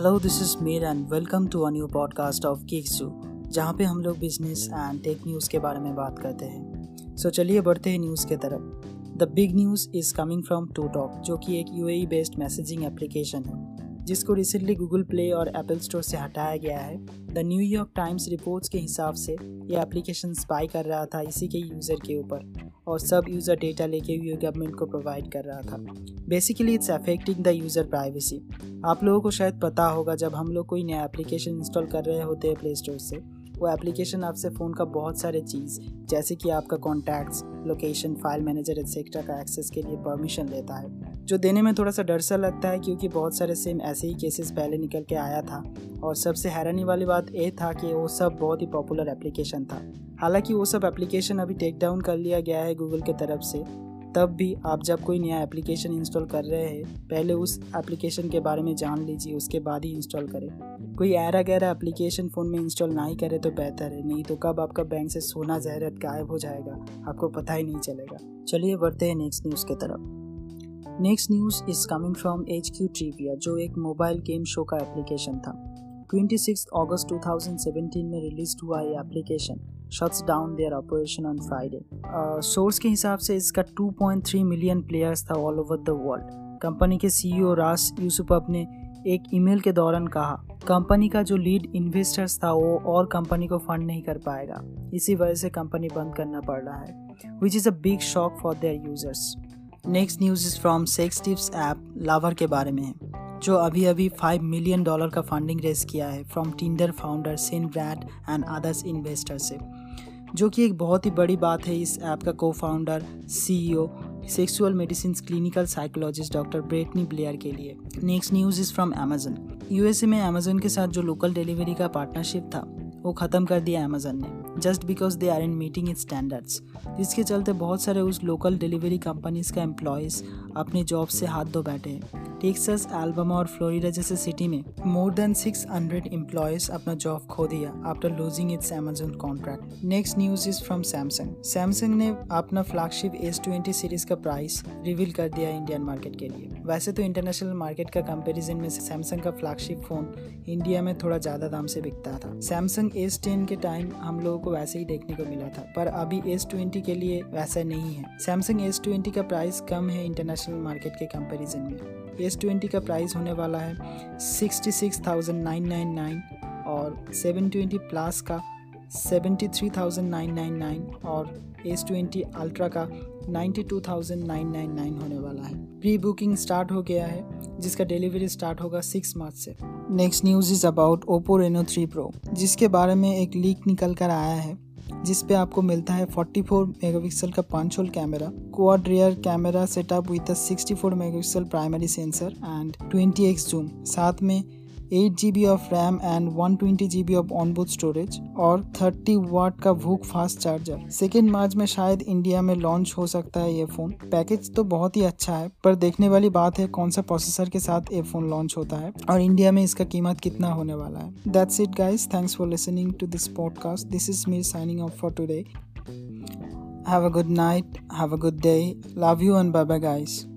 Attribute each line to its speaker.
Speaker 1: Hello this is मेर and welcome to a new podcast of kicks जहाँ पे हम लोग बिज़नेस एंड टेक न्यूज़ के बारे में बात करते हैं। सो so, चलिए बढ़ते हैं न्यूज़ के तरफ़। The big news is coming from ToTok जो कि एक यू बेस्ड मैसेजिंग एप्लीकेशन है। जिसको रिसेंटली गूगल प्ले और एप्पल स्टोर से हटाया गया है। द न्यूयॉर्क टाइम्स रिपोर्ट्स के हिसाब से, ये एप्लीकेशन स्पाई कर रहा था इसी के यूज़र के ऊपर और सब यूज़र डेटा लेके हुए गवर्नमेंट को प्रोवाइड कर रहा था। Basically it's affecting the user privacy आप लोगों को शायद पता होगा, जब हम लोग कोई नया एप्लीकेशन इंस्टॉल कर रहे होते हैं प्ले स्टोर से, वो एप्लीकेशन आपसे फ़ोन का बहुत सारे चीज़, जैसे कि आपका contacts location file manager etcetera का एक्सेस के लिए परमिशन लेता है। जो देने में थोड़ा सा डर सा लगता है क्योंकि बहुत सारे सेम ऐसे ही केसेस पहले निकल के आया था। और सबसे हैरानी वाली बात यह था कि वो सब बहुत ही पॉपुलर एप्लीकेशन था। हालाँकि वो सब एप्लीकेशन अभी टेक डाउन कर लिया गया है गूगल की तरफ़ से। तब भी आप जब कोई नया एप्लीकेशन इंस्टॉल कर रहे हैं, पहले उस एप्लीकेशन के बारे में जान लीजिए, उसके बाद ही इंस्टॉल करें। कोई ऐरा गैरा एप्लीकेशन फ़ोन में इंस्टॉल ना ही करे तो बेहतर है, नहीं तो कब आपका बैंक से सोना जहरत गायब हो जाएगा, आपको पता ही नहीं चलेगा। चलिए बढ़ते हैं नेक्स्ट न्यूज़ की तरफ़। Next news is coming from HQ Q trivia जो एक मोबाइल गेम शो का एप्लीकेशन था। 26 अगस्त 2017 में रिलीज़ हुआ ये application shuts down their operation on Friday source के हिसाब से इसका 2.3 मिलियन प्लेयर्स था all over the world company के सीईओ रास यूसुफ ने एक ईमेल के दौरान कहा कंपनी का जो लीड इन्वेस्टर्स था वो और कंपनी को फंड नहीं कर पाएगा। इसी वजह से कंपनी बंद करना पड़ रहा है which is a big shock for their users next news is from sex tips app Lover के बारे में है जो अभी अभी फाइव मिलियन डॉलर का फंडिंग रेस किया है from Tinder founder Sean Rad and others investor से। जो कि एक बहुत ही बड़ी बात है इस ऐप का को फाउंडर सी sexual medicine clinical psychologist doctor Brittany Blair के लिए। Next news is from Amazon USA में अमेजन के साथ जो लोकल डिलीवरी का पार्टनरशिप था वो ख़त्म कर दिया अमेजन ने just because they aren't meeting it standards जिसके चलते बहुत सारे उस लोकल डिलीवरी कंपनीज़ का एम्प्लॉयज़ अपने जॉब से हाथ धो बैठे हैं। टेक्सास एल्बमा और फ्लोरिडा जैसे सिटी में मोर देन 600 एम्प्लॉयज़ अपना जॉब खो दिया after losing its Amazon contract next news is from Samsung Samsung ने अपना फ्लैगशिप एस ट्वेंटी सीरीज़ का प्राइस रिवील कर दिया इंडियन मार्केट के लिए। वैसे तो इंटरनेशनल मार्केट का कंपेरिजन में सैमसंग का फ्लैगशिप फ़ोन इंडिया में थोड़ा ज़्यादा दाम से बिकता था। सैमसंग एस टेन के टाइम हम लोगों को वैसे ही देखने को मिला था, पर अभी एस ट्वेंटी के लिए वैसा नहीं है। सैमसंग एस ट्वेंटी का प्राइस कम है इंटरनेशनल मार्केट के कंपेरिजन में। एस ट्वेंटी का प्राइस होने वाला है sixty six thousand nine nine nine और सेवन ट्वेंटी प्लस का seventy three thousand nine nine nine और एस ट्वेंटी अल्ट्रा का ninety two thousand nine nine nine होने वाला है। प्री बुकिंग स्टार्ट हो गया है, जिसका डिलीवरी स्टार्ट होगा सिक्स मार्च से। Next news is about Oppo Reno three pro जिसके बारे में एक लीक निकल कर आया है। जिस पे आपको मिलता है 44 मेगापिक्सल का punch hole camera quad rear camera setup with 64 megapixel primary sensor and 20x zoom साथ में eight G B of RAM and one twenty G B of onboard storage और थर्टी वाट का VOOC fast charger. Second March में शायद India में launch हो सकता है ये फ़ोन। पैकेज तो बहुत ही अच्छा है पर देखने वाली बात है कौन सा प्रोसेसर के साथ ये फ़ोन लॉन्च होता है और इंडिया में इसका कीमत कितना होने वाला है। That's it guys thanks for listening to this podcast this is me signing off for today Have a good night, have a good day. Love you and bye bye, guys.